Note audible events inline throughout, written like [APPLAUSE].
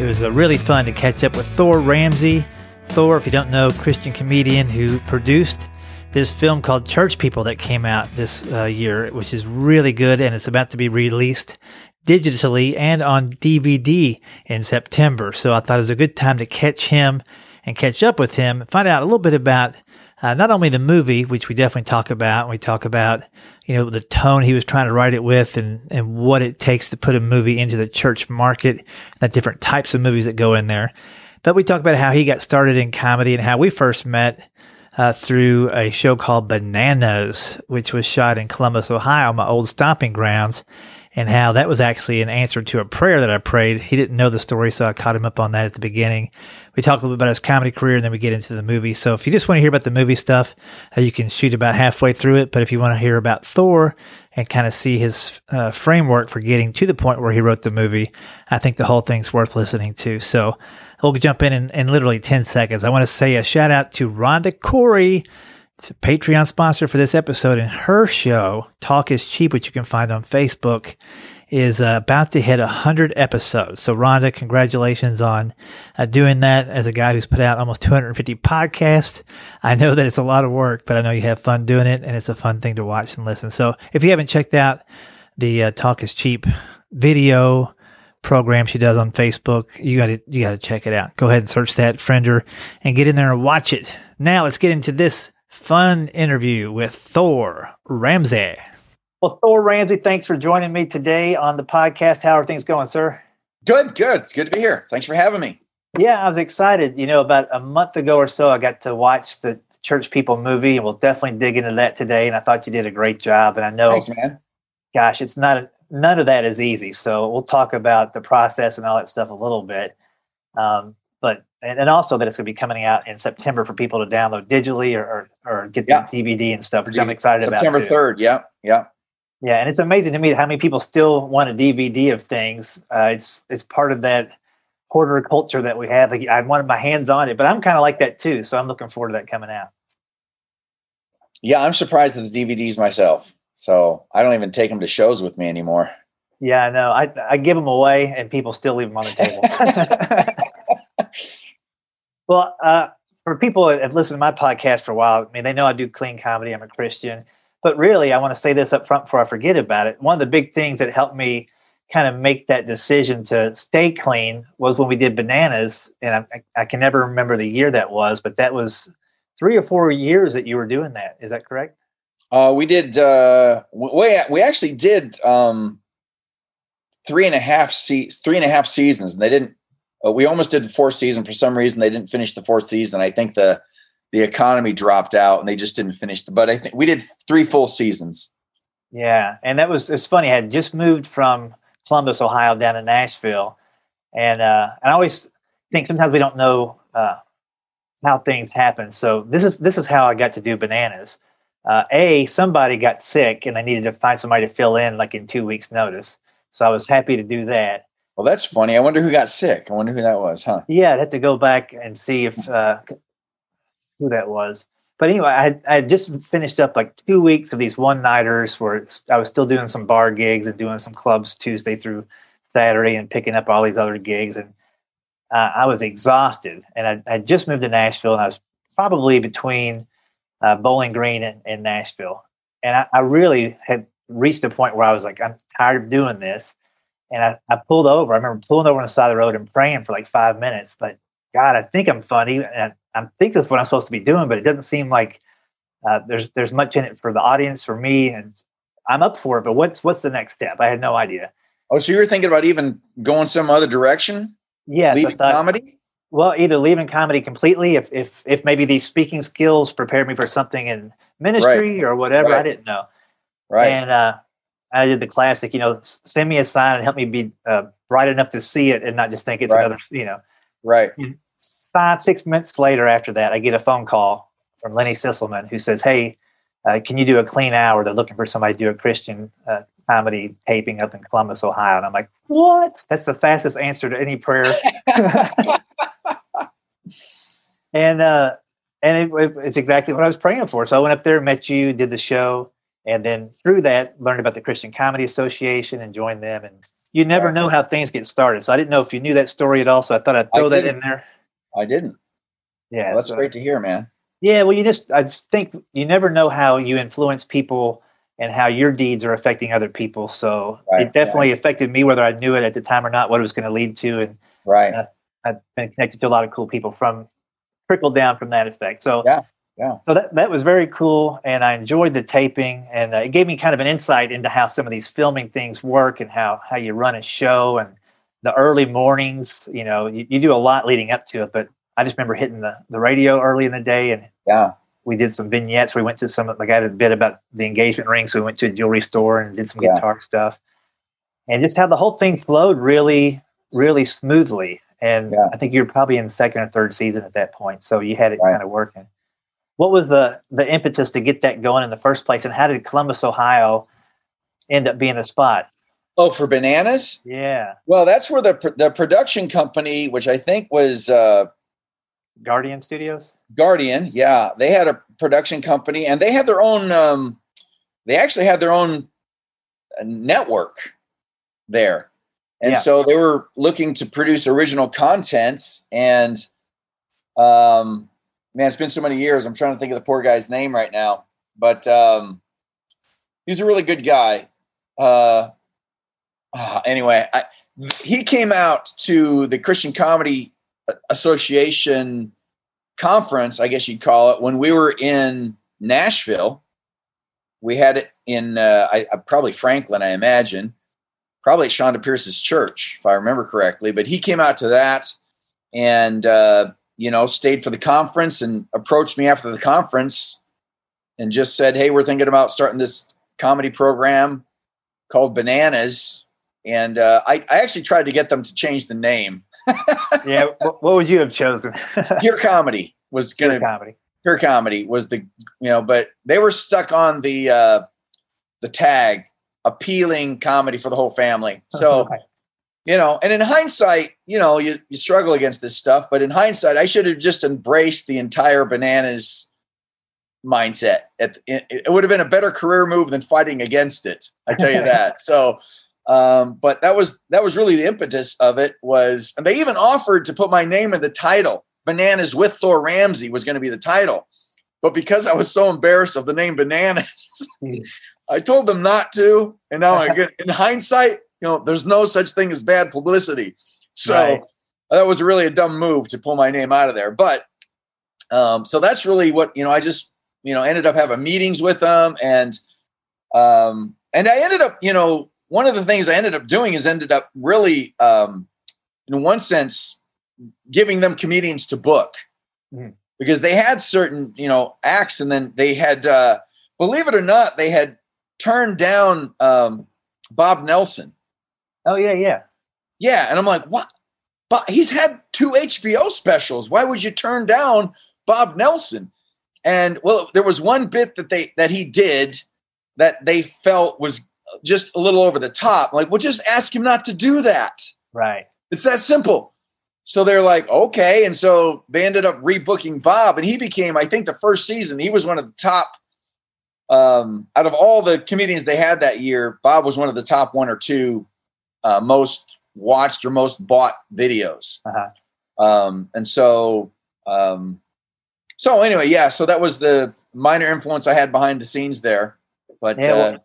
It was uh, really fun to catch up with Thor Ramsey. Thor, if you don't know, Christian comedian who produced this film called Church People that came out this uh, year, which is really good and it's about to be released digitally and on DVD in September. So I thought it was a good time to catch him and catch up with him, and find out a little bit about uh, not only the movie, which we definitely talk about, we talk about, you know, the tone he was trying to write it with and, and what it takes to put a movie into the church market, the different types of movies that go in there. But we talk about how he got started in comedy and how we first met uh, through a show called Bananas, which was shot in Columbus, Ohio, my old stomping grounds and how that was actually an answer to a prayer that I prayed. He didn't know the story, so I caught him up on that at the beginning. We talk a little bit about his comedy career, and then we get into the movie. So if you just want to hear about the movie stuff, uh, you can shoot about halfway through it. But if you want to hear about Thor and kind of see his uh, framework for getting to the point where he wrote the movie, I think the whole thing's worth listening to. So we'll jump in in, in literally 10 seconds. I want to say a shout out to Rhonda Corey Patreon sponsor for this episode, and her show, Talk is Cheap, which you can find on Facebook, is uh, about to hit 100 episodes. So, Rhonda, congratulations on uh, doing that as a guy who's put out almost 250 podcasts. I know that it's a lot of work, but I know you have fun doing it, and it's a fun thing to watch and listen. So, if you haven't checked out the uh, Talk is Cheap video, program she does on Facebook. You got to you got to check it out. Go ahead and search that, friend her, and get in there and watch it. Now let's get into this fun interview with Thor Ramsey. Well, Thor Ramsey, thanks for joining me today on the podcast. How are things going, sir? Good, good. It's good to be here. Thanks for having me. Yeah, I was excited. You know, about a month ago or so, I got to watch the Church People movie, and we'll definitely dig into that today. And I thought you did a great job. And I know, Thanks, man. Gosh, it's not none of that is easy. So we'll talk about the process and all that stuff a little bit. Um, but and, and also that it's going to be coming out in September for people to download digitally or or, or get yeah. the DVD and stuff, which I'm excited September about. September third, yeah, yeah, yeah, and it's amazing to me how many people still want a DVD of things. Uh, it's it's part of that hoarder culture that we have. Like I wanted my hands on it, but I'm kind of like that too. So I'm looking forward to that coming out. Yeah, I'm surprised at the DVDs myself. So I don't even take them to shows with me anymore. Yeah, I know. I I give them away, and people still leave them on the table. [LAUGHS] well, uh, for people that have listened to my podcast for a while, I mean, they know I do clean comedy. I'm a Christian, but really, I want to say this up front before I forget about it. One of the big things that helped me kind of make that decision to stay clean was when we did bananas, and I, I can never remember the year that was, but that was three or four years that you were doing that. Is that correct? Uh, we did. Uh, we we actually did um, three and a half se- three and a half seasons, and they didn't uh, we almost did the fourth season. For some reason, they didn't finish the fourth season. I think the the economy dropped out and they just didn't finish the. But I think we did three full seasons. Yeah, and that was it's funny. I had just moved from Columbus, Ohio, down to Nashville, and uh, I always think sometimes we don't know uh, how things happen. So this is this is how I got to do bananas. Uh, a somebody got sick and I needed to find somebody to fill in like in two weeks' notice. So I was happy to do that. Well, that's funny. I wonder who got sick. I wonder who that was, huh? Yeah, I'd have to go back and see if uh, who that was. But anyway, I I had just finished up like two weeks of these one nighters where I was still doing some bar gigs and doing some clubs Tuesday through Saturday and picking up all these other gigs. And uh, I was exhausted. And I, I just moved to Nashville and I was probably between uh, Bowling Green and, and Nashville. And I, I really had reached a point where I was like, I'm tired of doing this and I, I pulled over. I remember pulling over on the side of the road and praying for like five minutes. Like, God, I think I'm funny, and I, think that's what I'm supposed to be doing, but it doesn't seem like uh, there's there's much in it for the audience, for me, and I'm up for it. But what's what's the next step? I had no idea. Oh, so you're thinking about even going some other direction? Yes, leaving thought, comedy. Well, either leaving comedy completely, if if if maybe these speaking skills prepared me for something in ministry right. or whatever, right. I didn't know. Right. And uh, I did the classic, you know, send me a sign and help me be uh, bright enough to see it and not just think it's right. another, you know. Right. Five, six minutes later after that, I get a phone call from Lenny Sisselman who says, Hey, uh, can you do a clean hour? They're looking for somebody to do a Christian uh, comedy taping up in Columbus, Ohio. And I'm like, what? That's the fastest answer to any prayer. [LAUGHS] and uh, and it, it's exactly what I was praying for. So I went up there, met you, did the show, and then through that, learned about the Christian Comedy Association and joined them. And you never know how things get started. So I didn't know if you knew that story at all. So I thought I'd throw that in there. I didn't. Yeah, Well, that's great to hear, man. Yeah, well, you just I just think you never know how you influence people and how your deeds are affecting other people. So Right, it definitely affected me, whether I knew it at the time or not, what it was going to lead to. And Right. Yeah. I've been connected to a lot of cool people from trickled down from that effect. So Yeah, yeah. So that that was very cool, and I enjoyed the taping, and uh, it gave me kind of an insight into how some of these filming things work and how how you run a show and the early mornings. You know, you, you do a lot leading up to it, but I just remember hitting the the radio early in the day and Yeah. we did some vignettes. We went to some, like I had a bit about the engagement ring. So we went to a jewelry store and did some Yeah. guitar stuff and just how the whole thing flowed really, really smoothly. And Yeah. I think you're probably in second or third season at that point. So you had it Right. kind of working. What was the, the impetus to get that going in the first place? And how did Columbus, Ohio end up being the spot? Oh, for bananas? Yeah. Well, that's where the the production company, which I think was uh, Guardian Studios? Guardian, yeah, they had a production company, and they had their own. Um, they actually had their own uh, network there, and Yeah. so they were looking to produce original content. And um, man, it's been so many years. I'm trying to think of the poor guy's name right now, but um, he's a really good guy. Uh, ah, anyway, I, he came out to the Christian Comedy Association conference, I guess you'd call it, when we were in Nashville. We had it in uh, I- probably Franklin, I imagine, probably at Chonda Pierce's church, if I remember correctly. But he came out to that and uh, you know stayed for the conference and approached me after the conference and just said, "Hey, we're thinking about starting this comedy program called Bananas." And uh, I, I actually tried to get them to change the name. [LAUGHS] Yeah. what, would you have chosen? [LAUGHS] Pure Comedy was going Pure to comedy. pure comedy was the you know but they were stuck on the uh the tag appealing comedy for the whole family [LAUGHS] so Okay. you know and in hindsight you know you, you struggle against this stuff but in hindsight i should have just embraced the entire bananas mindset it, it, it would have been a better career move than fighting against it i tell you that so um but that was that was really the impetus of it was and they even offered to put my name in the title. Bananas with thor ramsey was going to be the title. But because i was so embarrassed of the name bananas [LAUGHS] i told them not to. And now I get, in hindsight you know there's no such thing as bad publicity. So Right. that was really a dumb move to pull my name out of there. But um so that's really what you know i just you know ended up having meetings with them and um and i ended up you know one of the things i ended up doing is ended up really um in one sense giving them comedians to book Mhm. because they had certain you know acts and then they had uh believe it or not they had turned down um bob nelson Oh, yeah, yeah. yeah and i'm like what but he's had two hbo specials why would you turn down bob nelson and well there was one bit that they that he did that they felt was just a little over the top like well just ask him not to do that Right. it's that simple. So they're like, okay. And so they ended up rebooking Bob, and he became, I think, the first season, he was one of the top. Um, out of all the comedians they had that year, Bob was one of the top one or two uh, most watched or most bought videos. Uh-huh. Um, and so, um, so anyway, yeah. So that was the minor influence I had behind the scenes there. But Yeah, well, uh,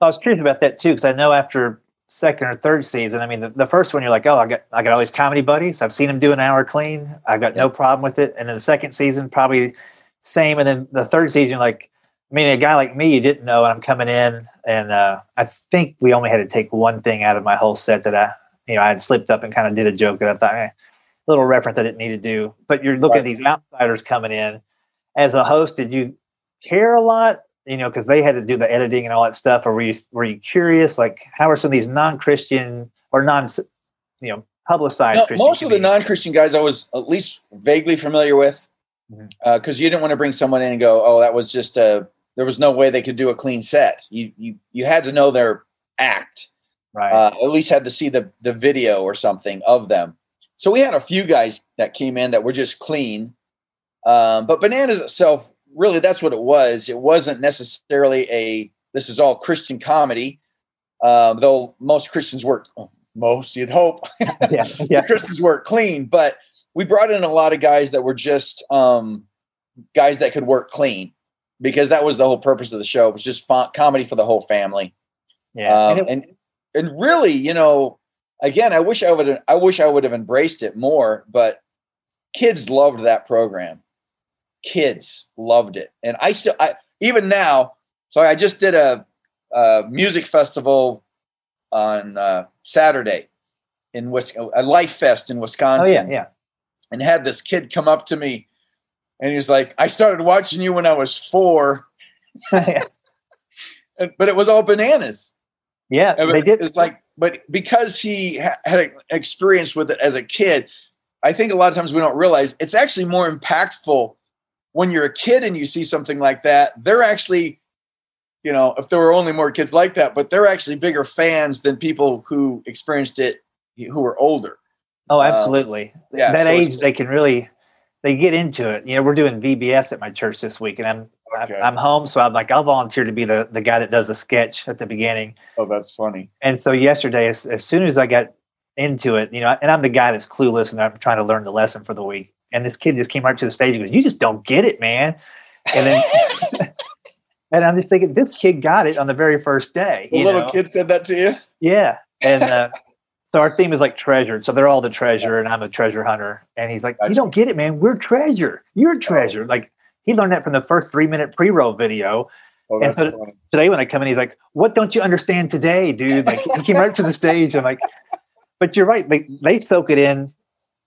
I was curious about that too, because I know after second or third season, I mean, the, the first one, you're like, oh, I got, I got all these comedy buddies. I've seen them do an hour clean. I've got no problem with it. And then the second season, probably same. And then the third season, like, I mean, a guy like me, you didn't know, and I'm coming in, and uh, I think we only had to take one thing out of my whole set that I, you know, I had slipped up and kind of did a joke that I thought, eh, little reference I didn't need to do. But you're looking at these outsiders coming in. As a host, did you care a lot? You know, because they had to do the editing and all that stuff. Or were you were you curious? Like, how are some of these non-Christian or non, you know, publicized. No, Christian most of the non-Christian guys I was at least vaguely familiar with, because you didn't want to bring someone in and go, "Oh, that was just a." There was no way they could do a clean set. You you you had to know their act. right. Uh, at least had to see the the video or something of them. So we had a few guys that came in that were just clean. Um, but bananas itself, really, that's what it was. It wasn't necessarily a. This is all Christian comedy, um, though most Christians work. Most you'd hope. [LAUGHS] [LAUGHS] yeah, yeah, Christians work clean, but we brought in a lot of guys that were just um, guys that could work clean because that was the whole purpose of the show. It was just fun, comedy for the whole family. yeah. Um, And it- and and really, you know, again, I wish I would I wish I would have embraced it more, but kids loved that program. Kids loved it, and I still, I even now. So I just did a, a music festival on uh, Saturday in Wisconsin, a Lifest in wisconsin oh yeah, yeah. and had this kid come up to me and he was like, I started watching you when I was four, [LAUGHS] but it was all bananas. yeah, And they did. It's like, but because he ha- had an experience with it as a kid, I think a lot of times we don't realize it's actually more impactful when you're a kid and you see something like that. They're actually, you know, if there were only more kids like that, but they're actually bigger fans than people who experienced it who were older. Oh, um, absolutely. yeah, that so age, they can really they get into it. You know, we're doing VBS at my church this week, and I'm Okay. I'm home, so I'm like, I'll volunteer to be the the guy that does the sketch at the beginning. Oh, that's funny. And so yesterday, as, as soon as I got into it, you know, and I'm the guy that's clueless, and I'm trying to learn the lesson for the week. And this kid just came right to the stage and goes, "You just don't get it, man." And then, [LAUGHS] and I'm just thinking, this kid got it on the very first day. The little know? kid said that to you. Yeah. And uh, [LAUGHS] so our theme is like treasured. So they're all the treasure, and I'm a treasure hunter. And he's like, Gotcha. You don't get it, man. We're treasure. You're treasure. Like he learned that from the first three minute pre roll video. Oh, And so- funny. Today, when I come in, he's like, What don't you understand today, dude? Like he came right to the stage. I'm like, But you're right. They, they soak it in,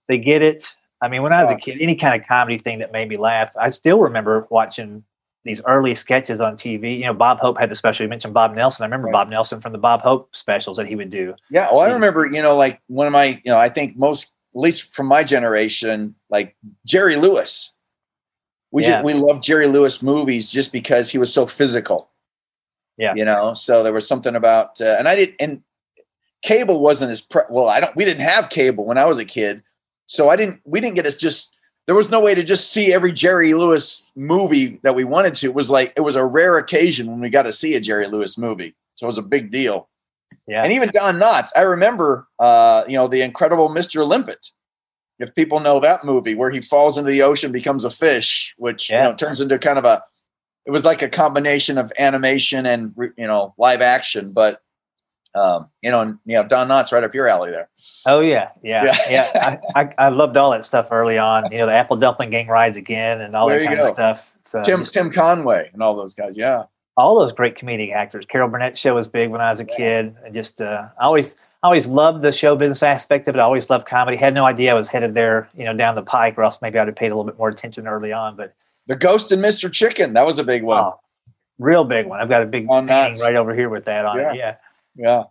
they get it. I mean, when I was a kid, any kind of comedy thing that made me laugh, I still remember watching these early sketches on TV. You know, Bob Hope had the special. You mentioned Bob Nelson. I remember Right. Bob Nelson from the Bob Hope specials that he would do. Yeah. Well, I remember, you know, like one of my, you know, I think most, at least from my generation, like Jerry Lewis. We Yeah. just, we loved Jerry Lewis movies just because he was so physical. Yeah. You know, so there was something about, uh, and I didn't, and cable wasn't as, pre- well, I don't, we didn't have cable when I was a kid. So I didn't, we didn't get as just, there was no way to just see every Jerry Lewis movie that we wanted to. It was like, it was a rare occasion when we got to see a Jerry Lewis movie. So it was a big deal. Yeah. And even Don Knotts, I remember, uh, you know, the incredible Mr. Limpet. If people know that movie where he falls into the ocean, becomes a fish, which you know turns into kind of a, it was like a combination of animation and you know live action, but um, you know, and, you know, Don Knotts right up your alley there. Oh yeah, yeah, Yeah. yeah. I, I, I loved all that stuff early on. You know, the Apple Dumpling Gang rides again, and all There that kind go. of stuff. So Tim just Tim Conway and all those guys. Yeah, all those great comedic actors. Carol Burnett show was big when I was a Yeah. kid. And just uh, I always I always loved the show business aspect of it. I always loved comedy. Had no idea I was headed there, you know, down the pike, or else maybe I'd have paid a little bit more attention early on. But the Ghost and Mr. Chicken that was a big one. oh, real big one. I've got a big On painting right over here with that on Yeah. it. Yeah. Yeah,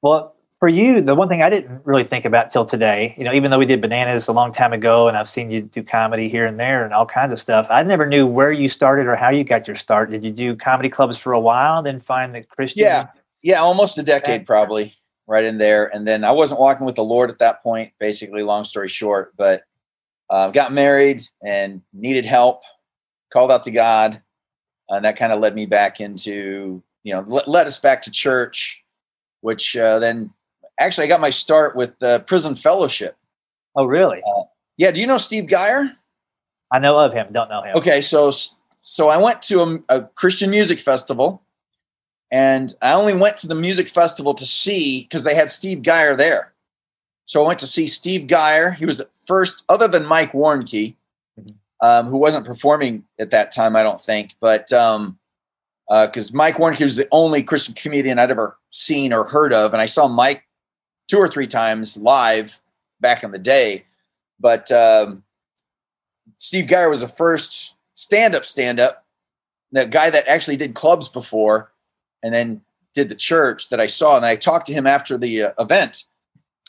Well, for you, the one thing I didn't really think about till today, you know, even though we did bananas a long time ago and I've seen you do comedy here and there and all kinds of stuff, I never knew where you started or how you got your start. Did you do comedy clubs for a while, then find the Christian? Yeah. yeah, almost a decade probably right in there. And then I wasn't walking with the Lord at that point. Basically, long story short, but uh, got married and needed help. Called out to God, and that kind of led me back into you know le- led us back to church, which uh, then actually I got my start with the Prison Fellowship. Oh, really? Yeah, do you know Steve Geyer? I know of him. Don't know him. Okay, so so I went to a, a Christian music festival, and I only went to the music festival to see because they had Steve Geyer there. So I went to see Steve Geyer. He was the first, other than Mike Warnke, Mhm. um, who wasn't performing at that time, I don't think, but because uh, Mike Warnke was the only Christian comedian I'd ever seen or heard of, and I saw Mike two or three times live back in the day, but. Um, Steve Geyer was the first stand-up stand-up, the guy that actually did clubs before, and then did the church that I saw. And I talked to him after the uh, event,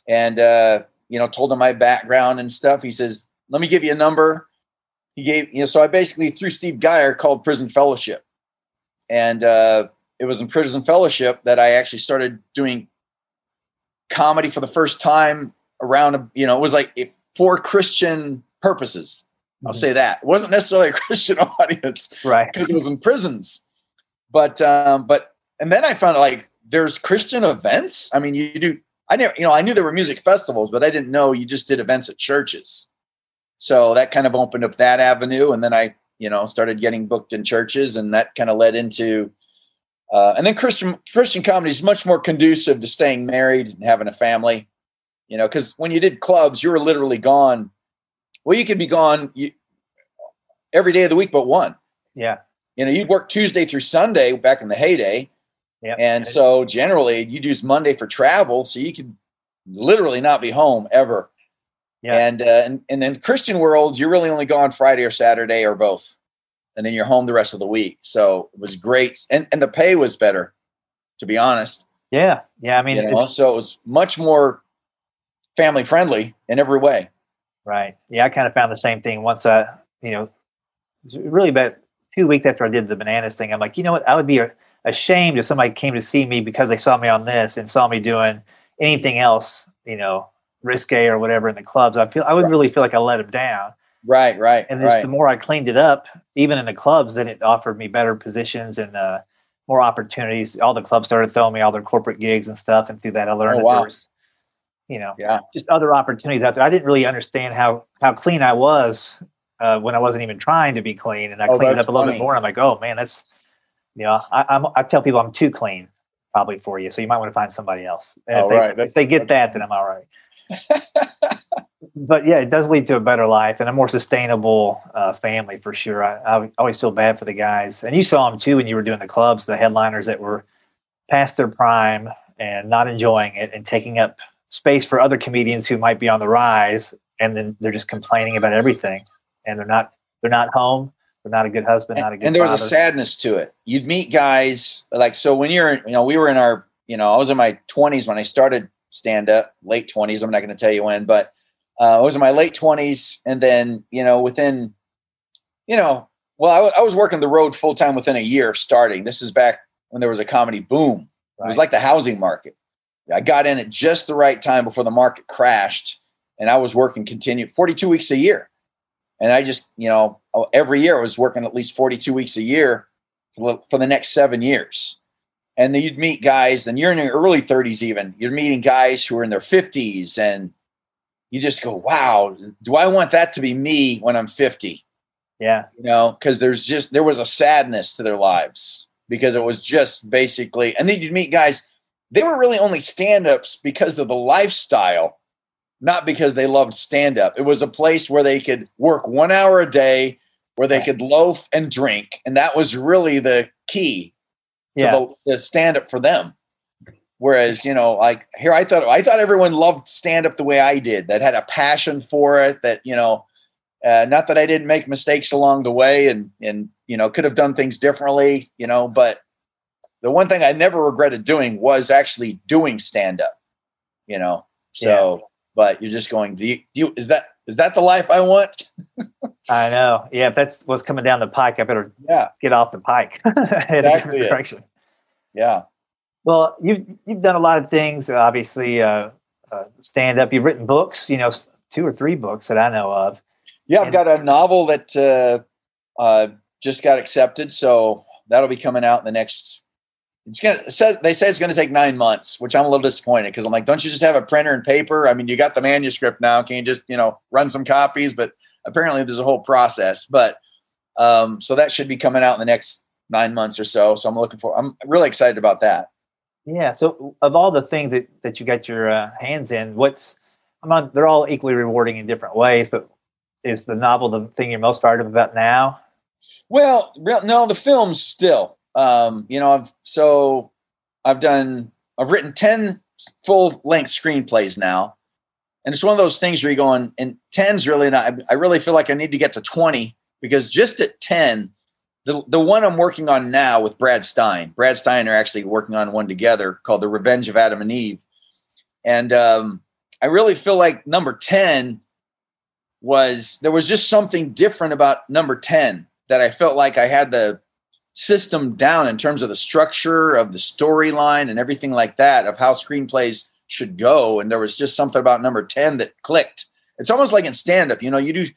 and uh, you know, told him my background and stuff. He says, "Let me give you a number." He gave, you know, so I basically through Steve Geyer called Prison Fellowship, and uh, it was in Prison Fellowship that I actually started doing comedy for the first time around. You know, it was like for Christian purposes. I'll mm-hmm. say that it wasn't necessarily a [LAUGHS] Christian audience, right? Because it was in prisons, but um, but and then I found like there's Christian events. I mean, you do. I never, you know, I knew there were music festivals, but I didn't know you just did events at churches. So that kind of opened up that avenue, and then I, you know, started getting booked in churches, and that kind of led into. Uh, and then Christian Christian comedy is much more conducive to staying married and having a family, you know, because when you did clubs, you were literally gone. Well, you could be gone you, every day of the week but one. Yeah. You know, you'd work Tuesday through Sunday back in the heyday, Yep. And so generally you'd use Monday for travel. So you could literally not be home ever. Yeah. And, uh, and, and then Christian world, you're really only gone Friday or Saturday or both. And then you're home the rest of the week. So it was great. And, and the pay was better, to be honest. Yeah. Yeah. I mean, you know, so it was much more family friendly in every way. Right. Yeah. I kind of found the same thing once I, you know, really about two weeks after I did the bananas thing, I'm like, you know what? I would be ashamed if somebody came to see me because they saw me on this and saw me doing anything else, you know, risque or whatever in the clubs. I feel I would really feel like I let them down. Right, right. And just right. the more I cleaned it up, even in the clubs, then it offered me better positions and uh, more opportunities. All the clubs started throwing me all their corporate gigs and stuff, and through that, I learned oh, that wow. there was, you know, yeah. just other opportunities out there. I didn't really understand how how clean I was uh, when I wasn't even trying to be clean, and I oh, cleaned it up a little funny. bit more. I'm like, oh man, that's you know, I, I'm, I tell people I'm too clean probably for you, so you might want to find somebody else. And if, they, right. if they get that, then I'm all right. But yeah, it does lead to a better life and a more sustainable uh, family for sure. I, I, always feel bad for the guys, and you saw them too when you were doing the clubs, the headliners that were past their prime and not enjoying it and taking up space for other comedians who might be on the rise, and then they're just complaining about everything, and they're not they're not home but not a good husband, not a good. And there was a sadness to it. You'd meet guys like so when you're, you know, we were in our, you know, I was in my 20s when I started stand up, late 20s. I'm not going to tell you when, but uh, I was in my late 20s, and then you know within, you know, well, I, w- I was working the road full time within a year of starting. This is back when there was a comedy boom. Right. It was like the housing market. I got in at just the right time before the market crashed, and I was working continued 42 weeks a year. And I just, you know, every year I was working at least 42 weeks a year for the next seven years. And then you'd meet guys, then you're in your early 30s, even you're meeting guys who are in their 50s, and you just go, wow, do I want that to be me when I'm 50? Yeah. You know, because there's just, there was a sadness to their lives because it was just basically, and then you'd meet guys, they were really only stand ups because of the lifestyle not because they loved stand up. It was a place where they could work one hour a day, where they could loaf and drink. And that was really the key to yeah. the, the stand up for them. Whereas, you know, like here, I thought I thought everyone loved stand up the way I did. That had a passion for it. That you know, uh, not that I didn't make mistakes along the way, and and you know, could have done things differently. You know, but the one thing I never regretted doing was actually doing stand up. You know, so but you're just going, do you, do you, is that is that the life I want? [LAUGHS] I know. Yeah, if that's what's coming down the pike, I better yeah get off the pike, [LAUGHS] exactly direction. Yeah. Well, you've you've done a lot of things. Obviously, uh, uh, stand up. You've written books. You know, two or three books that I know of. Yeah, and, I've got a novel that uh, uh, just got accepted, so that'll be coming out in the next it's gonna says they say it's gonna take nine months, which I'm a little disappointed because I'm like, don't you just have a printer and paper? I mean, you got the manuscript now. Can you just you know run some copies? But apparently, there's a whole process. But um, so that should be coming out in the next nine months or so. So I'm looking for. I'm really excited about that. Yeah. So of all the things that that you got your uh, hands in, what's I'm not, they're all equally rewarding in different ways, but is the novel the thing you're most fired up about now? Well, no, the films still um, you know, I've so I've done I've written 10 full length screenplays now. And it's one of those things where you're going, and 10's really not, I really feel like I need to get to 20 because just at 10, the, the one I'm working on now with Brad Stein, Brad Stein are actually working on one together called The Revenge of Adam and Eve. And um, I really feel like number 10 was there was just something different about number 10 that I felt like I had the system down in terms of the structure of the storyline and everything like that of how screenplays should go. And there was just something about number 10 that clicked. It's almost like in stand up you know you do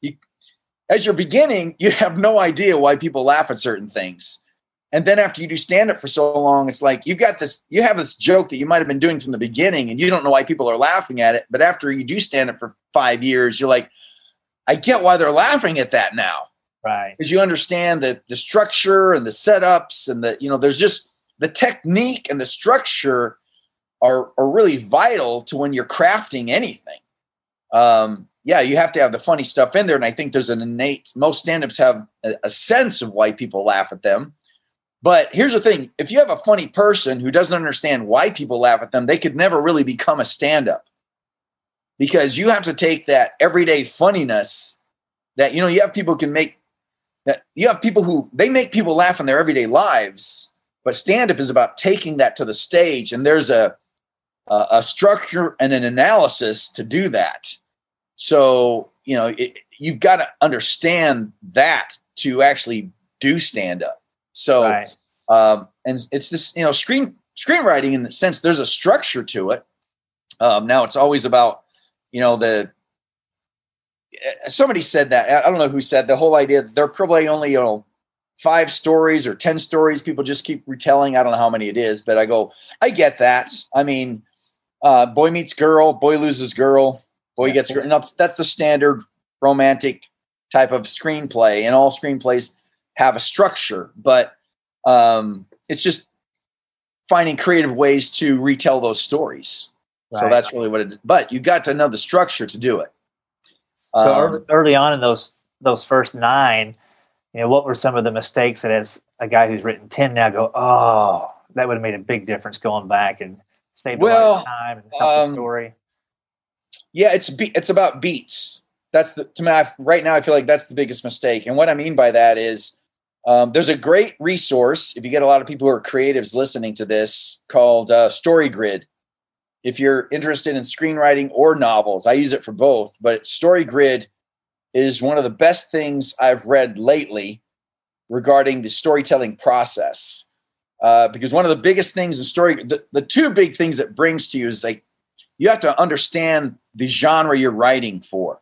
you as you're beginning you have no idea why people laugh at certain things. And then after you do stand up for so long it's like you've got this you have this joke that you might have been doing from the beginning and you don't know why people are laughing at it. But after you do stand up for 5 years you're like I get why they're laughing at that now Right. because you understand that the structure and the setups and the you know there's just the technique and the structure are are really vital to when you're crafting anything. Um, yeah, you have to have the funny stuff in there, and I think there's an innate. Most stand-ups have a, a sense of why people laugh at them. But here's the thing: if you have a funny person who doesn't understand why people laugh at them, they could never really become a stand-up because you have to take that everyday funniness that you know you have people can make that you have people who they make people laugh in their everyday lives but stand up is about taking that to the stage and there's a a, a structure and an analysis to do that. So you know it, you've got to understand that to actually do stand up so Right. um, and it's this you know screen screenwriting in the sense there's a structure to it. Um, now it's always about you know the somebody said that i don't know who said the whole idea that there are probably only you know five stories or ten stories people just keep retelling i don't know how many it is but i go i get that i mean uh, boy meets girl boy loses girl boy gets girl. No, that's the standard romantic type of screenplay and all screenplays have a structure but um, it's just finding creative ways to retell those stories so that's really what it is. But you got to know the structure to do it. So Um, early, early on in those those first nine, you know, what were some of the mistakes that as a guy who's written ten now go, oh, that would have made a big difference going back and saved Well, time and helped um, the story. yeah, it's be- it's about beats. That's the to me I, right now. I feel like that's the biggest mistake. And what I mean by that is, um, there's a great resource if you get a lot of people who are creatives listening to this called uh, Story Grid. If you're interested in screenwriting or novels, I use it for both. But Story Grid is one of the best things I've read lately regarding the storytelling process. Uh, because one of the biggest things in story, the, the two big things it brings to you is like you have to understand the genre you're writing for.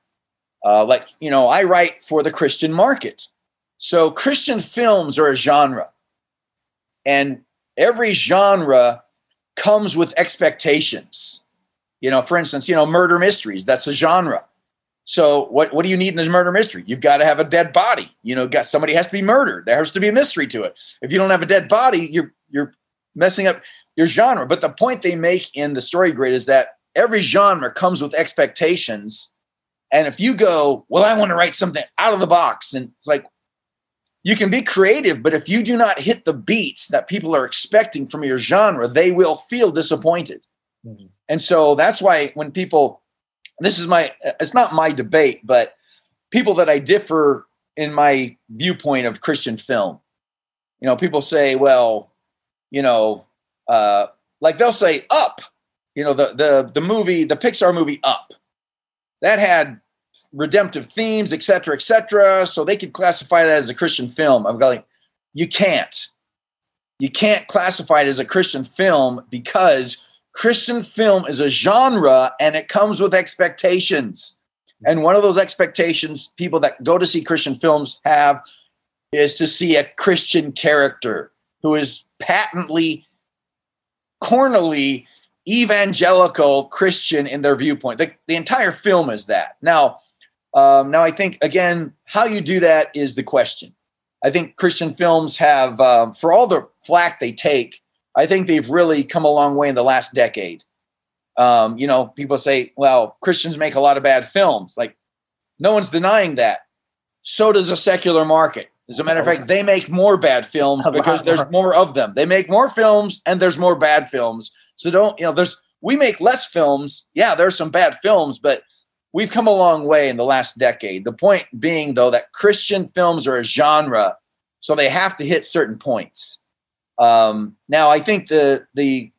Uh, like, you know, I write for the Christian market. So Christian films are a genre. And every genre comes with expectations. You know, for instance, you know, murder mysteries, that's a genre. So what, what do you need in a murder mystery? You've got to have a dead body. You know, got somebody has to be murdered. There has to be a mystery to it. If you don't have a dead body, you're you're messing up your genre. But the point they make in the story grid is that every genre comes with expectations. And if you go, well, I want to write something out of the box, and it's like you can be creative, but if you do not hit the beats that people are expecting from your genre, they will feel disappointed. Mhm. And so that's why when people, this is my, it's not my debate, but people that I differ in my viewpoint of Christian film, you know, people say, well, you know, uh, like they'll say Up, you know, the the the movie, the Pixar movie Up, that had redemptive themes, et cetera, et cetera. So they could classify that as a Christian film. I'm going, you can't. You can't classify it as a Christian film because Christian film is a genre and it comes with expectations. And one of those expectations people that go to see Christian films have is to see a Christian character who is patently, cornily evangelical Christian in their viewpoint. The, the entire film is that. Now, um, now I think again, how you do that is the question. I think Christian films have, um, for all the flack they take, I think they've really come a long way in the last decade. Um, you know, people say, well, Christians make a lot of bad films. Like, no one's denying that. So does a secular market. As a matter of fact, they make more bad films [LAUGHS] because there's more. more of them. They make more films and there's more bad films. So don't, you know, there's, we make less films. Yeah, there's some bad films, but we've come a long way in the last decade. The point being, though, that Christian films are a genre, so they have to hit certain points. Um, now, I think the the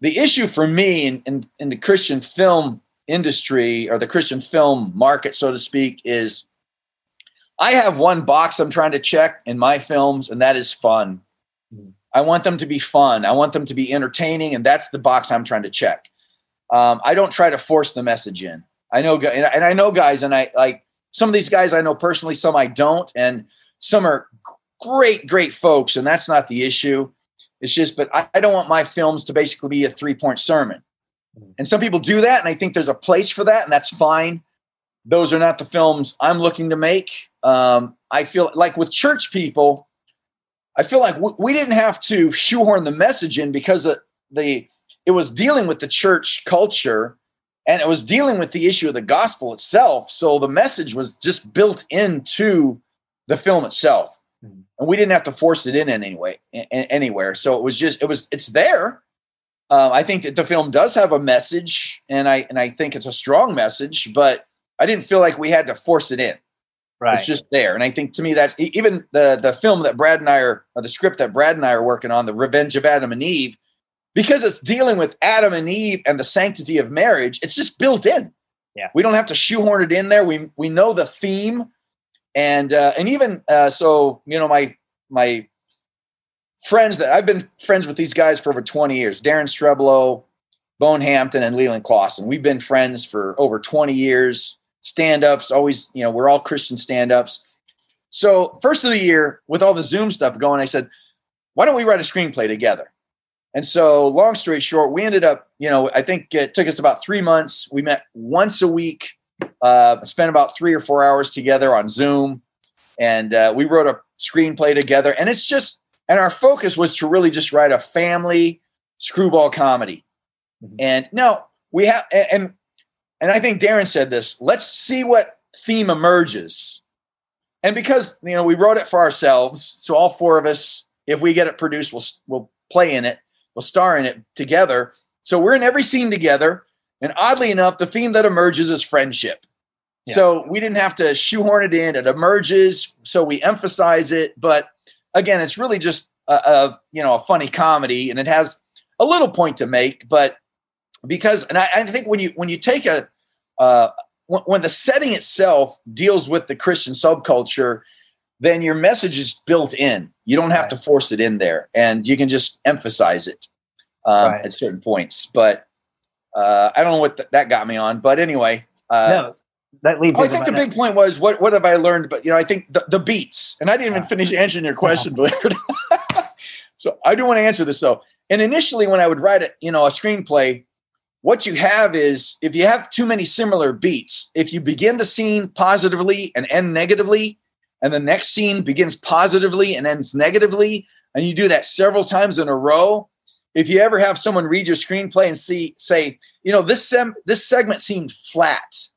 the issue for me in, in, in the Christian film industry or the Christian film market, so to speak, is I have one box I'm trying to check in my films, and that is fun. I want them to be fun. I want them to be entertaining, and that's the box I'm trying to check. Um, I don't try to force the message in. I know, and I know guys, and I like some of these guys I know personally, some I don't, and some are great, great folks, and that's not the issue. It's just, but I, I don't want my films to basically be a three point sermon. And some people do that, and I think there's a place for that, and that's fine. Those are not the films I'm looking to make. Um, I feel like with church people, I feel like we didn't have to shoehorn the message in because the it was dealing with the church culture and it was dealing with the issue of the gospel itself. So the message was just built into the film itself, mm-hmm. and we didn't have to force it in anyway anywhere. So it was just it was it's there. Uh, I think that the film does have a message, and I and I think it's a strong message, but I didn't feel like we had to force it in. Right. It's just there. And I think to me, that's even the, the film that Brad and I are, the script that Brad and I are working on, The Revenge of Adam and Eve, because it's dealing with Adam and Eve and the sanctity of marriage, it's just built in. Yeah. We don't have to shoehorn it in there. We, we know the theme. And, uh, and even, uh, so, you know, my, my friends that I've been friends with these guys for over 20 years, Daren Streblow, Bone Hampton and Leland Klassen. We've been friends for over 20 years stand-ups always you know we're all christian stand-ups so first of the year with all the zoom stuff going i said why don't we write a screenplay together and so long story short we ended up you know i think it took us about three months. We met once a week uh, spent about three or four hours together on zoom. And uh, we wrote a screenplay together. And it's just and our focus was to really just write a family screwball comedy. Mm-hmm. and now we have and and I think Daren said this let's see what theme emerges. And because, you know, we wrote it for ourselves, so all four of us, if we get it produced, we'll, we'll play in it, we'll star in it together. So we're in every scene together. And oddly enough, the theme that emerges is friendship. Yeah. So we didn't have to shoehorn it in. It emerges, so we emphasize it. But again, it's really just a, a you know a funny comedy, and it has a little point to make. But because, and I, I think when you when you take a uh, when, when the setting itself deals with the Christian subculture, then your message is built in. You don't have right. to force it in there, and you can just emphasize it um, right. at certain points. But uh, I don't know what th- that got me on. But anyway, uh, no, that leads. Oh, I think the big point was what what have I learned? But you know, I think the, the beats, and I didn't even finish [LAUGHS] answering your question, believe [LAUGHS] so I do want to answer this though. And initially, when I would write it, you know, a screenplay, what you have is if you have too many similar beats, if you begin the scene positively and end negatively, and the next scene begins positively and ends negatively, and you do that several times in a row, if you ever have someone read your screenplay and see say, you know, this sem- this segment seemed flat,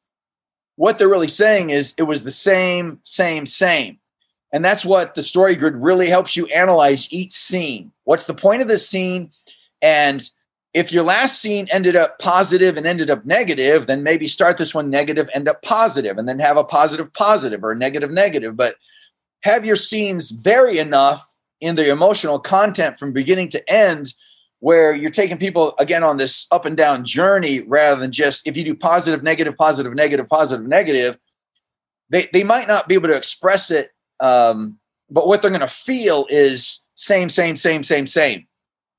what they're really saying is it was the same, same, same. And that's what the story grid really helps you analyze each scene. What's the point of this scene? And if your last scene ended up positive and ended up negative, then maybe start this one negative, end up positive, and then have a positive positive or a negative negative. But have your scenes vary enough in the emotional content from beginning to end where you're taking people again on this up and down journey rather than just if you do positive, negative, positive, negative, positive, negative, they, they might not be able to express it. Um, but what they're going to feel is same, same, same, same, same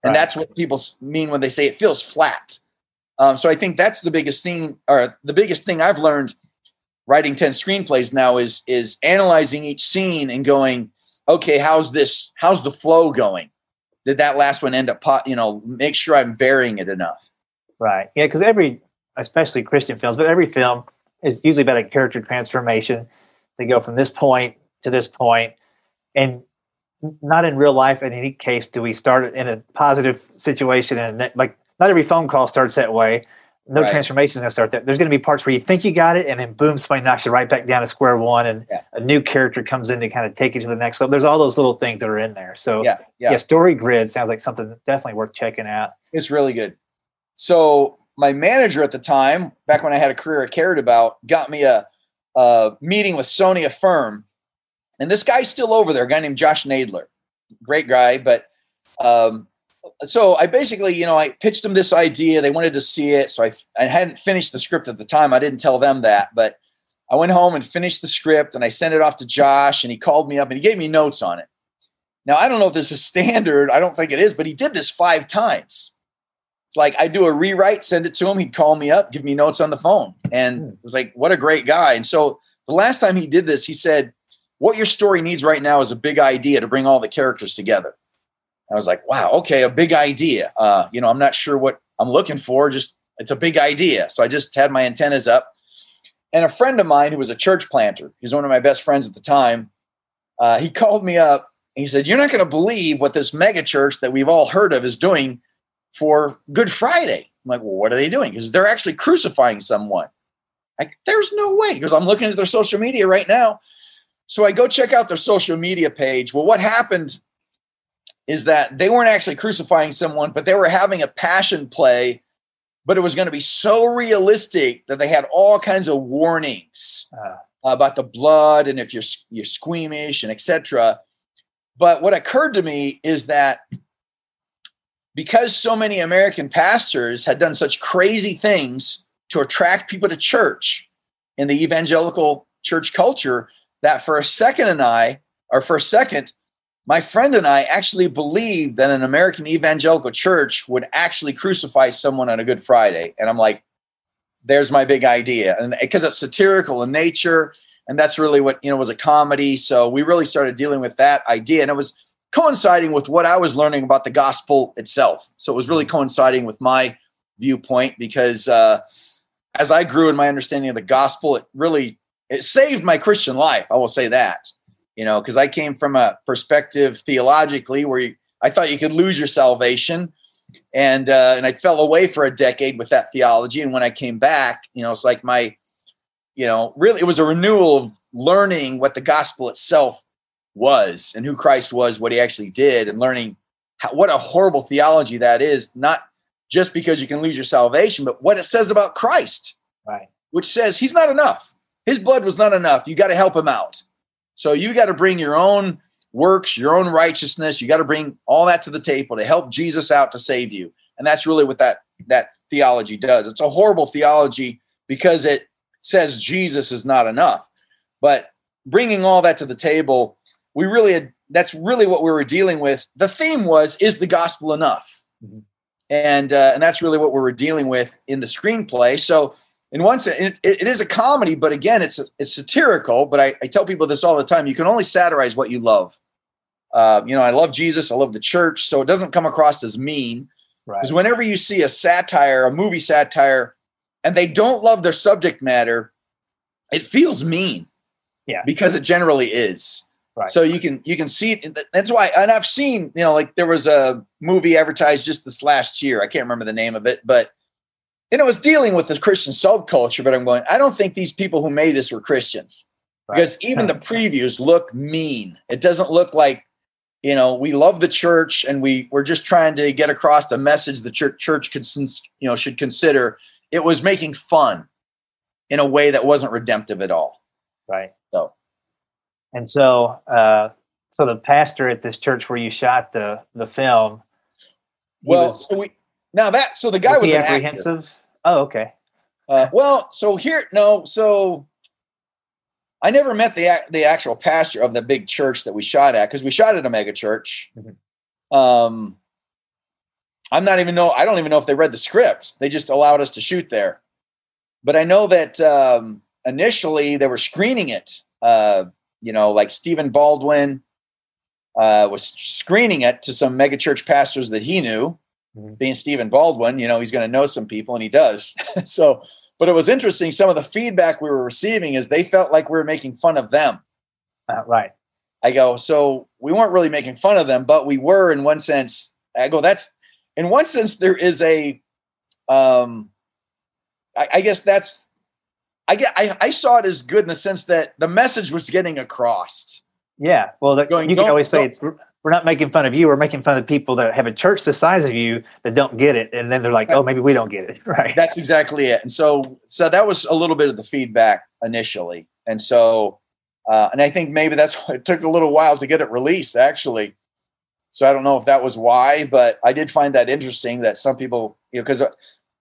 and right. that's what people mean when they say it feels flat. Um, so I think that's the biggest thing, or the biggest thing I've learned writing ten screenplays now is is analyzing each scene and going, okay, how's this? How's the flow going? Did that last one end up? Pot, you know, make sure I'm varying it enough. Right. Yeah, because every, especially Christian films, but every film is usually about a character transformation. They go from this point to this point, and not in real life in any case do we start in a positive situation and like not every phone call starts that way. No right. transformation is going to start that. There's going to be parts where you think you got it and then boom somebody knocks you right back down to square one and yeah. a new character comes in to kind of take you to the next level. There's all those little things that are in there. So yeah, yeah. yeah story grid sounds like something definitely worth checking out. It's really good. So my manager at the time back when i had a career i cared about got me a, a meeting with sony affirm and this guy's still over there, a guy named Josh Nadler. Great guy, but um, so I basically, you know, I pitched them this idea. They wanted to see it. So I, I hadn't finished the script at the time. I didn't tell them that, but I went home and finished the script and I sent it off to Josh and he called me up and he gave me notes on it. Now, I don't know if this is standard. I don't think it is, but he did this five times. It's like I do a rewrite, send it to him. He'd call me up, give me notes on the phone. And hmm. it was like, what a great guy. And so the last time he did this, he said, What your story needs right now is a big idea to bring all the characters together. I was like, wow, okay, a big idea. Uh, you know, I'm not sure what I'm looking for, just it's a big idea. So I just had my antennas up. And a friend of mine who was a church planter, he's one of my best friends at the time, uh, he called me up he said, You're not going to believe what this mega church that we've all heard of is doing for Good Friday. I'm like, Well, what are they doing? Because they're actually crucifying someone. Like, there's no way. Because I'm looking at their social media right now. So I go check out their social media page. Well, what happened is that they weren't actually crucifying someone, but they were having a passion play, but it was going to be so realistic that they had all kinds of warnings uh, about the blood and if you're you're squeamish and etc. But what occurred to me is that because so many American pastors had done such crazy things to attract people to church in the evangelical church culture, that for a second and I, or for a second, my friend and I actually believed that an American evangelical church would actually crucify someone on a Good Friday. And I'm like, there's my big idea. And because it's satirical in nature, and that's really what you know was a comedy so we really started dealing with that idea and it was coinciding with what i was learning about the gospel itself so it was really coinciding with my viewpoint because uh, as i grew in my understanding of the gospel it really it saved my christian life i will say that you know because i came from a perspective theologically where you, i thought you could lose your salvation and uh, and i fell away for a decade with that theology and when i came back you know it's like my you know, really, it was a renewal of learning what the gospel itself was and who Christ was, what he actually did, and learning how, what a horrible theology that is, not just because you can lose your salvation, but what it says about Christ, right? Which says he's not enough. His blood was not enough. You got to help him out. So you got to bring your own works, your own righteousness. You got to bring all that to the table to help Jesus out to save you. And that's really what that that theology does. It's a horrible theology because it says Jesus is not enough. But bringing all that to the table, we really had, that's really what we were dealing with. The theme was is the gospel enough? Mm-hmm. And uh, and that's really what we were dealing with in the screenplay. So in one sense, it, it is a comedy, but again, it's it's satirical. But I, I, tell people this all the time: you can only satirize what you love. Uh, you know, I love Jesus, I love the church, so it doesn't come across as mean. Because right. whenever you see a satire, a movie satire, and they don't love their subject matter, it feels mean. Yeah. Because it generally is. Right. So you can you can see it. That's why, and I've seen you know like there was a movie advertised just this last year. I can't remember the name of it, but and it was dealing with the Christian subculture. But I'm going, I don't think these people who made this were Christians right. because even the [LAUGHS] previews look mean. It doesn't look like you know we love the church and we we're just trying to get across the message the church church could you know should consider it was making fun in a way that wasn't redemptive at all. Right. So, and so, uh, so the pastor at this church where you shot the the film. Well, was, so we now that so the guy was, was apprehensive. Actor. Oh, okay. Uh, well, so here no, so I never met the the actual pastor of the big church that we shot at because we shot at a mega church. Mm-hmm. Um, I'm not even know. I don't even know if they read the script. They just allowed us to shoot there. But I know that um, initially they were screening it. Uh, you know, like Stephen Baldwin uh, was screening it to some megachurch pastors that he knew. Being Stephen Baldwin, you know, he's going to know some people, and he does. [LAUGHS] so, but it was interesting. Some of the feedback we were receiving is they felt like we were making fun of them. Uh, right. I go, so we weren't really making fun of them, but we were in one sense. I go, that's in one sense, there is a, um, I, I guess that's, I get, I, I saw it as good in the sense that the message was getting across. Yeah, well, that, going, you can always say it's we're not making fun of you. We're making fun of people that have a church the size of you that don't get it, and then they're like, "Oh, maybe we don't get it." [LAUGHS] Right. That's exactly it. And so, so that was a little bit of the feedback initially, and so, uh, and I think maybe that's why [LAUGHS] it took a little while to get it released, actually. So I don't know if that was why, but I did find that interesting that some people, you know, because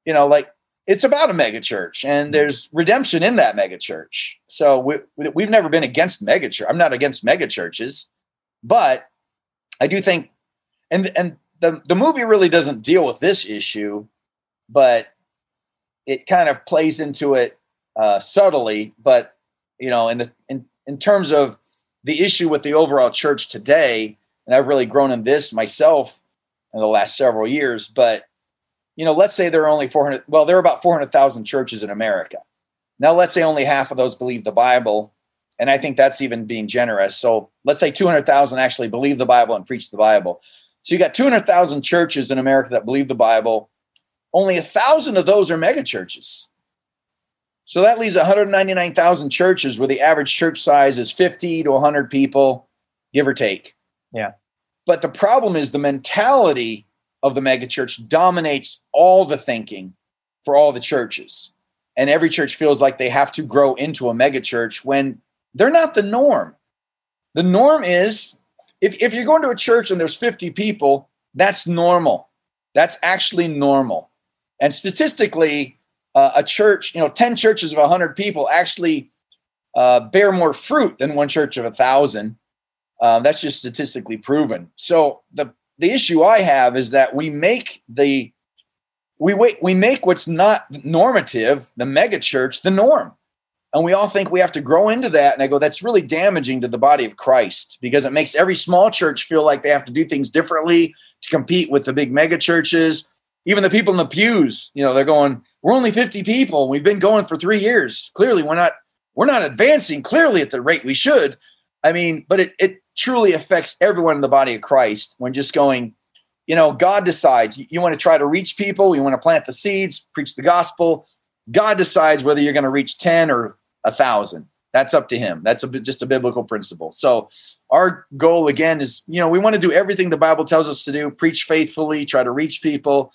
you know, like it's about a megachurch and there's redemption in that megachurch. So we, we've never been against megachurch. I'm not against megachurches, but I do think, and and the the movie really doesn't deal with this issue, but it kind of plays into it uh, subtly. But you know, in the in in terms of the issue with the overall church today, and I've really grown in this myself in the last several years, but you know, let's say there are only 400, well, there are about 400,000 churches in America. Now, let's say only half of those believe the Bible. And I think that's even being generous. So let's say 200,000 actually believe the Bible and preach the Bible. So you got 200,000 churches in America that believe the Bible. Only a thousand of those are megachurches. So that leaves 199,000 churches where the average church size is 50 to 100 people, give or take. Yeah. But the problem is the mentality of the megachurch dominates all the thinking for all the churches. And every church feels like they have to grow into a megachurch when they're not the norm. The norm is if, if you're going to a church and there's 50 people, that's normal. That's actually normal. And statistically, uh, a church, you know, 10 churches of 100 people actually uh, bear more fruit than one church of a thousand. Um, that's just statistically proven. So the the issue I have is that we make the we wait we make what's not normative, the mega church, the norm. And we all think we have to grow into that. And I go, that's really damaging to the body of Christ because it makes every small church feel like they have to do things differently to compete with the big mega churches. Even the people in the pews, you know, they're going, we're only 50 people. We've been going for three years. Clearly, we're not we're not advancing clearly at the rate we should. I mean, but it it truly affects everyone in the body of Christ when just going, you know, God decides you, you want to try to reach people, you want to plant the seeds, preach the gospel. God decides whether you're going to reach 10 or a thousand. That's up to him. That's a, just a biblical principle. So our goal again is, you know, we want to do everything the Bible tells us to do, preach faithfully, try to reach people,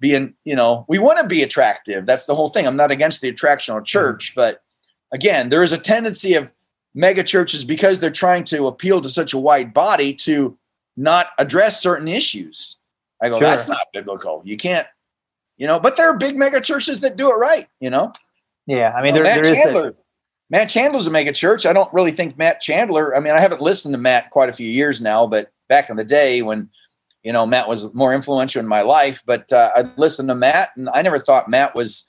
being, you know, we want to be attractive. That's the whole thing. I'm not against the attractional church, mm-hmm. but again, there is a tendency of mega churches because they're trying to appeal to such a wide body to not address certain issues. I go, sure. that's not biblical. You can't, you know, but there are big mega churches that do it right, you know? Yeah. I mean, there, there Chandler, Matt Chandler's a mega church. I don't really think Matt Chandler, I mean, I haven't listened to Matt quite a few years now, but back in the day when, you know, Matt was more influential in my life, but uh, I listened to Matt and I never thought Matt was,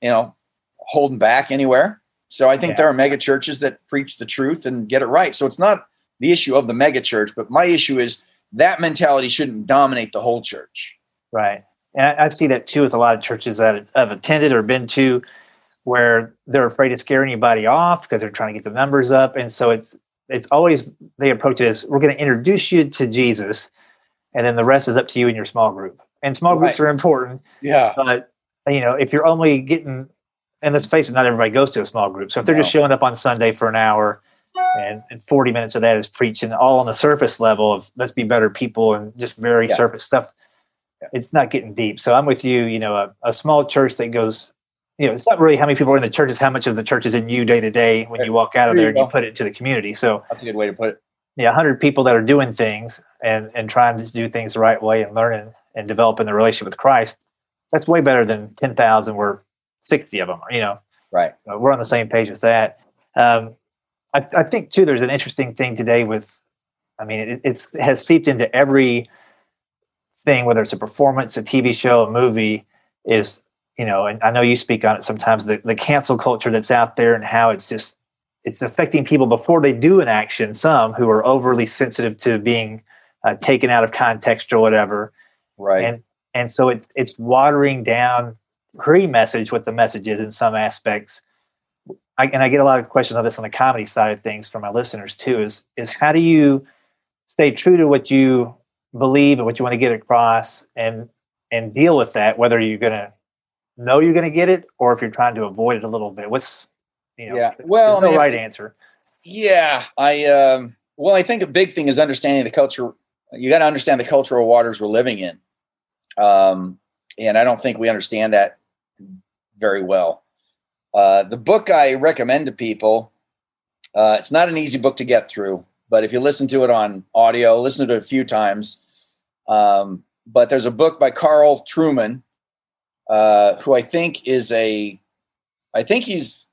you know, holding back anywhere. So I think yeah. there are mega churches that preach the truth and get it right. So it's not the issue of the mega church, but my issue is that mentality shouldn't dominate the whole church. Right. And I, I see that too with a lot of churches that I've attended or been to where they're afraid to scare anybody off because they're trying to get the numbers up. And so it's it's always they approach it as we're going to introduce you to Jesus and then the rest is up to you in your small group. And small groups are important. Yeah. But you know, if you're only getting and let's face it, not everybody goes to a small group. So if they're no. just showing up on Sunday for an hour and, and 40 minutes of that is preaching all on the surface level of let's be better people and just very yeah. surface stuff, yeah. it's not getting deep. So I'm with you, you know, a, a, small church that goes, you know, it's not really how many people are in the church, it's how much of the church is in you day to day when you walk out of there, there and you put it into the community. So that's a good way to put it. Yeah, 100 people that are doing things and, and trying to do things the right way and learning and developing the relationship with Christ. That's way better than 10,000 where 60 of them, are. you know. Right. So we're on the same page with that. Um, I, I, think too, there's an interesting thing today with, I mean, it, it has seeped into every thing, whether it's a performance, a TV show, a movie, is you know, and I know you speak on it sometimes. The the cancel culture that's out there and how it's just it's affecting people before they do an action. Some who are overly sensitive to being uh, taken out of context or whatever, right? And and so it's it's watering down pre-message what the message is in some aspects. I, and I get a lot of questions on this on the comedy side of things from my listeners too. Is is how do you stay true to what you believe and what you want to get across, and and deal with that, whether you're going to know you're going to get it or if you're trying to avoid it a little bit. What's you know, yeah, well, no I mean, right answer. Yeah, I um, well, I think a big thing is understanding the culture. You got to understand the cultural waters we're living in. Um, and I don't think we understand that very well. Uh, the book I recommend to people, uh, it's not an easy book to get through, but if you listen to it on audio, listen to it a few times. Um, but there's a book by Carl Trueman, uh, who I think is a, I think he's,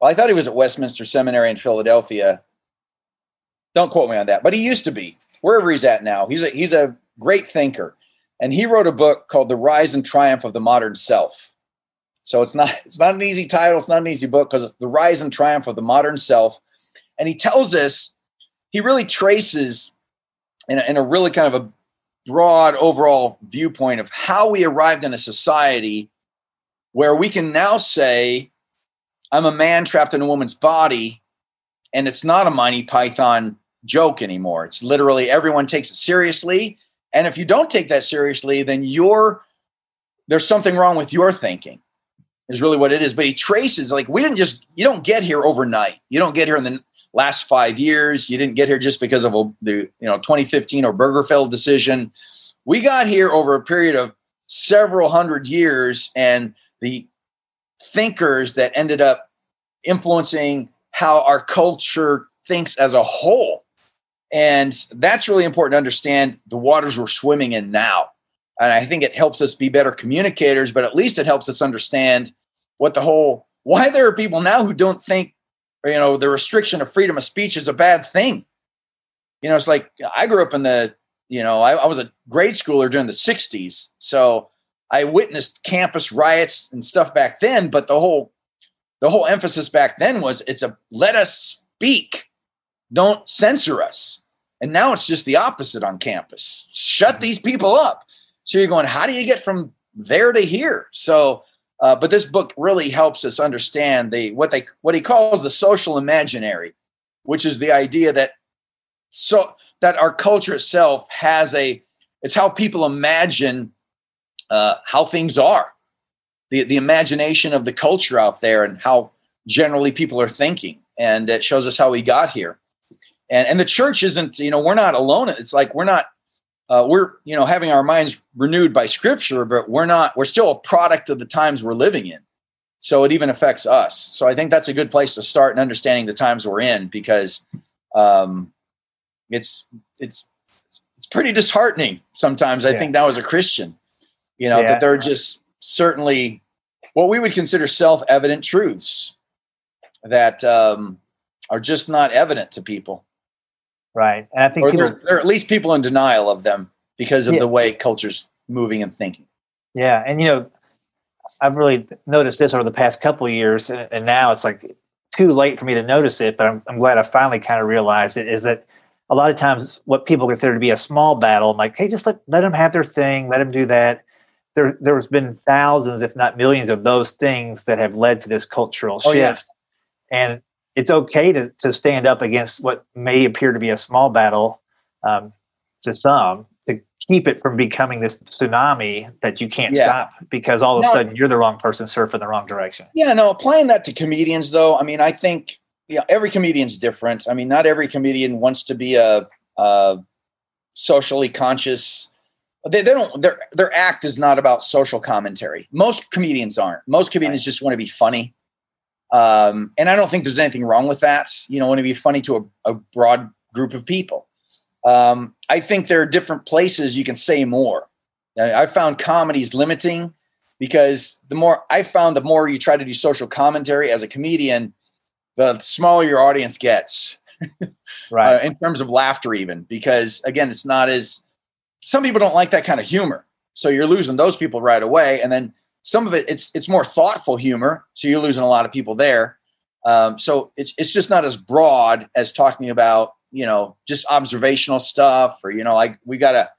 well, I thought he was at Westminster Seminary in Philadelphia. Don't quote me on that, but he used to be. Wherever he's at now, he's a he's a great thinker, and he wrote a book called "The Rise and Triumph of the Modern Self." So it's not it's not an easy title, it's not an easy book because it's the rise and triumph of the modern self, and he tells us he really traces in a, in a really kind of a broad overall viewpoint of how we arrived in a society where we can now say, I'm a man trapped in a woman's body, and it's not a Monty Python joke anymore. It's literally everyone takes it seriously. And if you don't take that seriously, then you're there's something wrong with your thinking, is really what it is. But he traces like we didn't just you don't get here overnight. You don't get here in the last five years. You didn't get here just because of the you know 2015 Obergefell decision. We got here over a period of several hundred years, and the thinkers that ended up influencing how our culture thinks as a whole. And that's really important to understand the waters we're swimming in now. And I think it helps us be better communicators, but at least it helps us understand what the whole why there are people now who don't think you know the restriction of freedom of speech is a bad thing. You know it's like i grew up in the you know i, I was a grade schooler during the 60s so i witnessed campus riots and stuff back then but the whole the whole emphasis back then was it's a let us speak. Don't censor us. And now it's just the opposite on campus. Shut mm-hmm. these people up. So you're going how do you get from there to here? So uh, but this book really helps us understand the what they what he calls the social imaginary, which is the idea that so that our culture itself has a it's how people imagine uh, how things are, the the imagination of the culture out there and how generally people are thinking, and it shows us how we got here. And and the church isn't you know we're not alone. It's like we're not uh, we're you know having our minds renewed by scripture but we're not we're still a product of the times we're living in so it even affects us so i think that's a good place to start in understanding the times we're in because um, it's it's it's pretty disheartening sometimes i yeah. think now as a christian you know yeah. that there are just certainly what we would consider self-evident truths that um, are just not evident to people Right. And I think people, there, there, are at least people in denial of them because of yeah. the way culture's moving and thinking. Yeah. And, you know, I've really noticed this over the past couple of years, and, and now it's like too late for me to notice it, but I'm, I'm glad I finally kind of realized it is that a lot of times what people consider to be a small battle, I'm like, hey, just let, let them have their thing, let them do that. There, there's been thousands, if not millions, of those things that have led to this cultural shift. Oh, yeah. And it's okay to, to stand up against what may appear to be a small battle um, to some to keep it from becoming this tsunami that you can't yeah. stop because all of a sudden you're the wrong person surfing the wrong direction. Yeah, no, applying that to comedians though, I mean, I think yeah, every comedian's different. I mean, not every comedian wants to be a, a socially conscious. They, they don't. Their their act is not about social commentary. Most comedians aren't. Most comedians right. just want to be funny. Um, and I don't think there's anything wrong with that. You know, want to be funny to a, a broad group of people. Um, I think there are different places you can say more. I found comedies limiting because the more I found the more you try to do social commentary as a comedian, the smaller your audience gets. [LAUGHS] right. Uh, in terms of laughter, even because again, it's not as some people don't like that kind of humor. So you're losing those people right away. And then some of it it's it's more thoughtful humor, so you're losing a lot of people there. Um, so it's it's just not as broad as talking about you know just observational stuff or you know like we got a,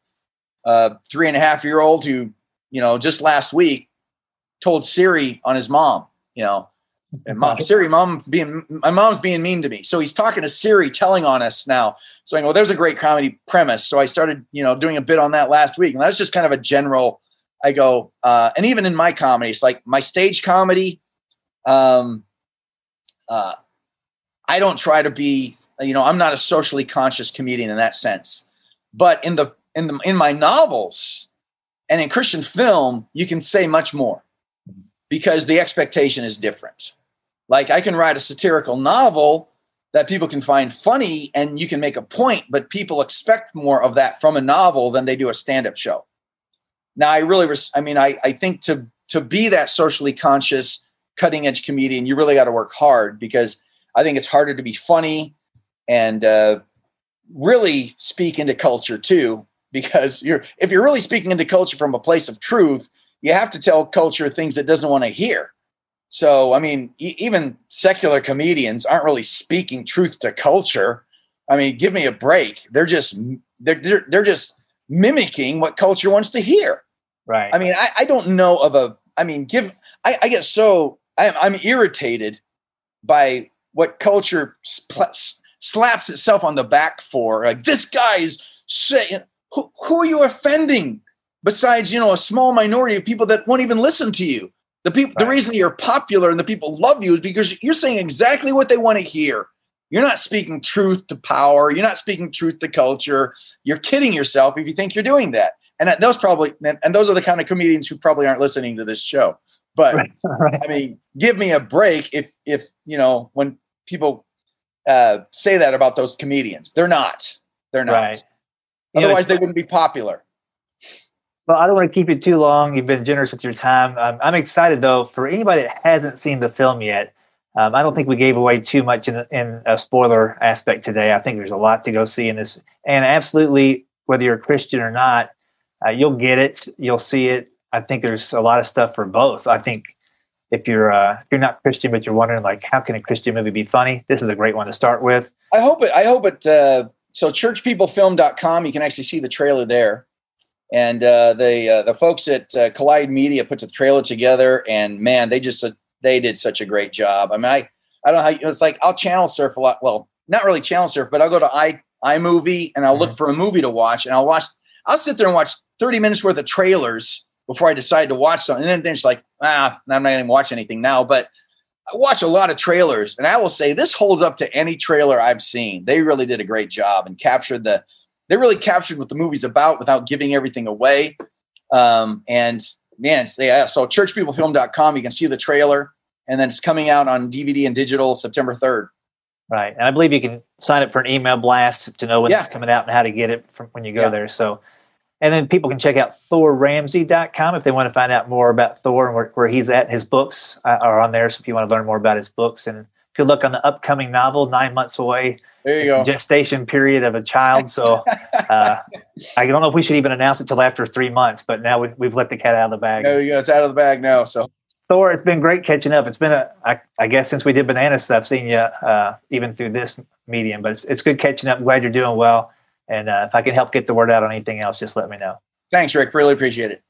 a three and a half year old who you know just last week told Siri on his mom you know and mom, Siri, mom's being my mom's being mean to me. So he's talking to Siri, telling on us now. So I go, well, there's a great comedy premise. So I started, you know, doing a bit on that last week, and that's just kind of a general I go, uh, and even in my comedies, like my stage comedy, um, uh, I don't try to be, you know, I'm not a socially conscious comedian in that sense. But in the in the in my novels and in Christian film, you can say much more because the expectation is different. Like I can write a satirical novel that people can find funny and you can make a point, but people expect more of that from a novel than they do a stand-up show. Now, I really, res- I mean, I, I think to to be that socially conscious, cutting edge comedian, you really got to work hard because I think it's harder to be funny and uh, really speak into culture too. Because you're if you're really speaking into culture from a place of truth, you have to tell culture things it doesn't want to hear. So, I mean, e- even secular comedians aren't really speaking truth to culture. I mean, give me a break. They're just they're they're, they're just mimicking what culture wants to hear. Right. I mean, I, I don't know of a. I mean, give. I, I get so I'm I'm irritated by what culture spl- slaps itself on the back for. Like this guy is saying, who, who are you offending? Besides, you know, a small minority of people that won't even listen to you. The people, Right. the reason you're popular and the people love you is because you're saying exactly what they want to hear. You're not speaking truth to power. You're not speaking truth to culture. You're kidding yourself if you think you're doing that. And those probably, and those are the kind of comedians who probably aren't listening to this show. But Right. [LAUGHS] right. I mean, give me a break if if you know when people uh, say that about those comedians. They're not. They're not. Right. Otherwise, they wouldn't be popular. Well, I don't want to keep you too long. You've been generous with your time. Um, I'm excited though for anybody that hasn't seen the film yet. Um, I don't think we gave away too much in, the, in a spoiler aspect today. I think there's a lot to go see in this, and absolutely, whether you're a Christian or not, uh, you'll get it. You'll see it. I think there's a lot of stuff for both. I think if you're uh, if you're not Christian but you're wondering like how can a Christian movie be funny, this is a great one to start with. I hope it. I hope it. Uh, so churchpeoplefilm.com, you can actually see the trailer there. And uh, the uh, the folks at uh, Collide Media put the trailer together, and man, they just uh, they did such a great job. I mean, I I don't know how you, it's like I'll channel surf a lot. Well, not really channel surf, but I'll go to i iMovie and I'll look for a movie to watch, and I'll watch. I'll sit there and watch thirty minutes worth of trailers before I decide to watch something. And then, then it's like, ah, I'm not going to watch anything now. But I watch a lot of trailers, and I will say this holds up to any trailer I've seen. They really did a great job and captured the. They really captured what the movie's about without giving everything away. Um, and man, yeah. So churchpeoplefilm.com, you can see the trailer, and then it's coming out on DVD and digital September third. Right. And I believe you can sign up for an email blast to know when Yeah. it's coming out and how to get it from when you go Yeah. there. So, and then people can check out thorramsey.com if they want to find out more about Thor and where, where he's at. His books uh, are on there. So if you want to learn more about his books and good luck on the upcoming novel, nine months away. There you It's go. gestation period of a child. So [LAUGHS] uh, I don't know if we should even announce it till after three months, but now we, we've let the cat out of the bag. There you go. It's out of the bag now. So Thor, it's been great catching up. It's been a, I, I guess since we did banana stuff, seen you uh, even through this medium, but it's, it's good catching up. Glad you're doing well. And uh, if I can help get the word out on anything else, just let me know. thanks, Rick. Really appreciate it.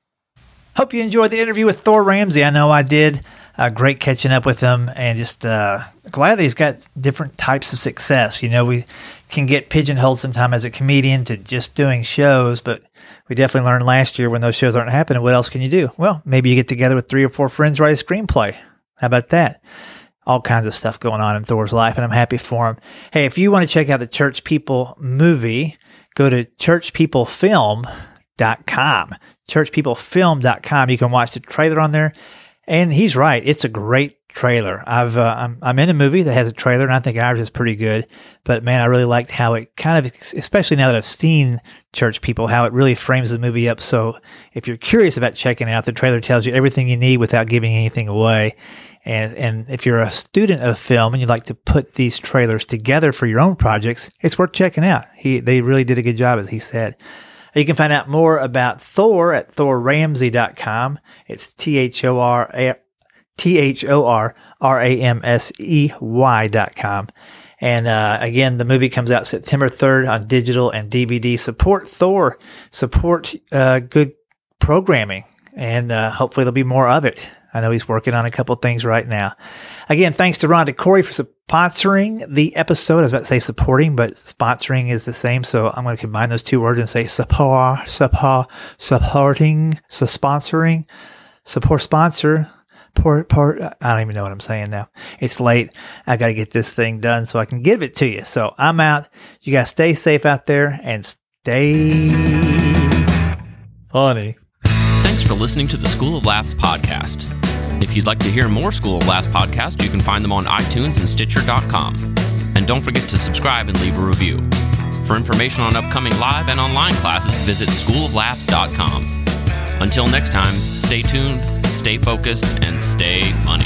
Hope you enjoyed the interview with Thor Ramsey. I know I did. Uh, great catching up with him, and just uh, glad that he's got different types of success. You know, we can get pigeonholed sometime as a comedian to just doing shows, but we definitely learned last year when those shows aren't happening. What else can you do? Well, maybe you get together with three or four friends, write a screenplay. How about that? All kinds of stuff going on in Thor's life, and I'm happy for him. Hey, if you want to check out the Church People movie, go to churchpeoplefilm.com. Churchpeoplefilm.com. You can watch the trailer on there. And he's right. It's a great trailer. I've uh, I'm I'm in a movie that has a trailer, and I think ours is pretty good. But man, I really liked how it kind of, especially now that I've seen Church People, how it really frames the movie up. So if you're curious about checking out, the trailer tells you everything you need without giving anything away. And and if you're a student of film and you'd like to put these trailers together for your own projects, it's worth checking out. He they really did a good job, as he said. You can find out more about Thor at thorramsey.com. It's T H O R T H O R R A M S E Y dot com. And uh, again, the movie comes out September 3rd on digital and DVD. Support Thor, support uh, good programming, and uh, hopefully there'll be more of it. I know he's working on a couple things right now. Again, thanks to Rhonda Corey for sponsoring the episode. I was about to say supporting, but sponsoring is the same. So I'm going to combine those two words and say support, support, supporting, so sponsoring, support sponsor. Port, port, I don't even know what I'm saying now. It's late. I got to get this thing done so I can give it to you. So I'm out. You guys stay safe out there and stay funny. Thanks for listening to the School of Laughs podcast. If you'd like to hear more School of Laughs podcasts, you can find them on iTunes and Stitcher.com. And don't forget to subscribe and leave a review. For information on upcoming live and online classes, visit schooloflaughs.com. Until next time, stay tuned, stay focused, and stay funny.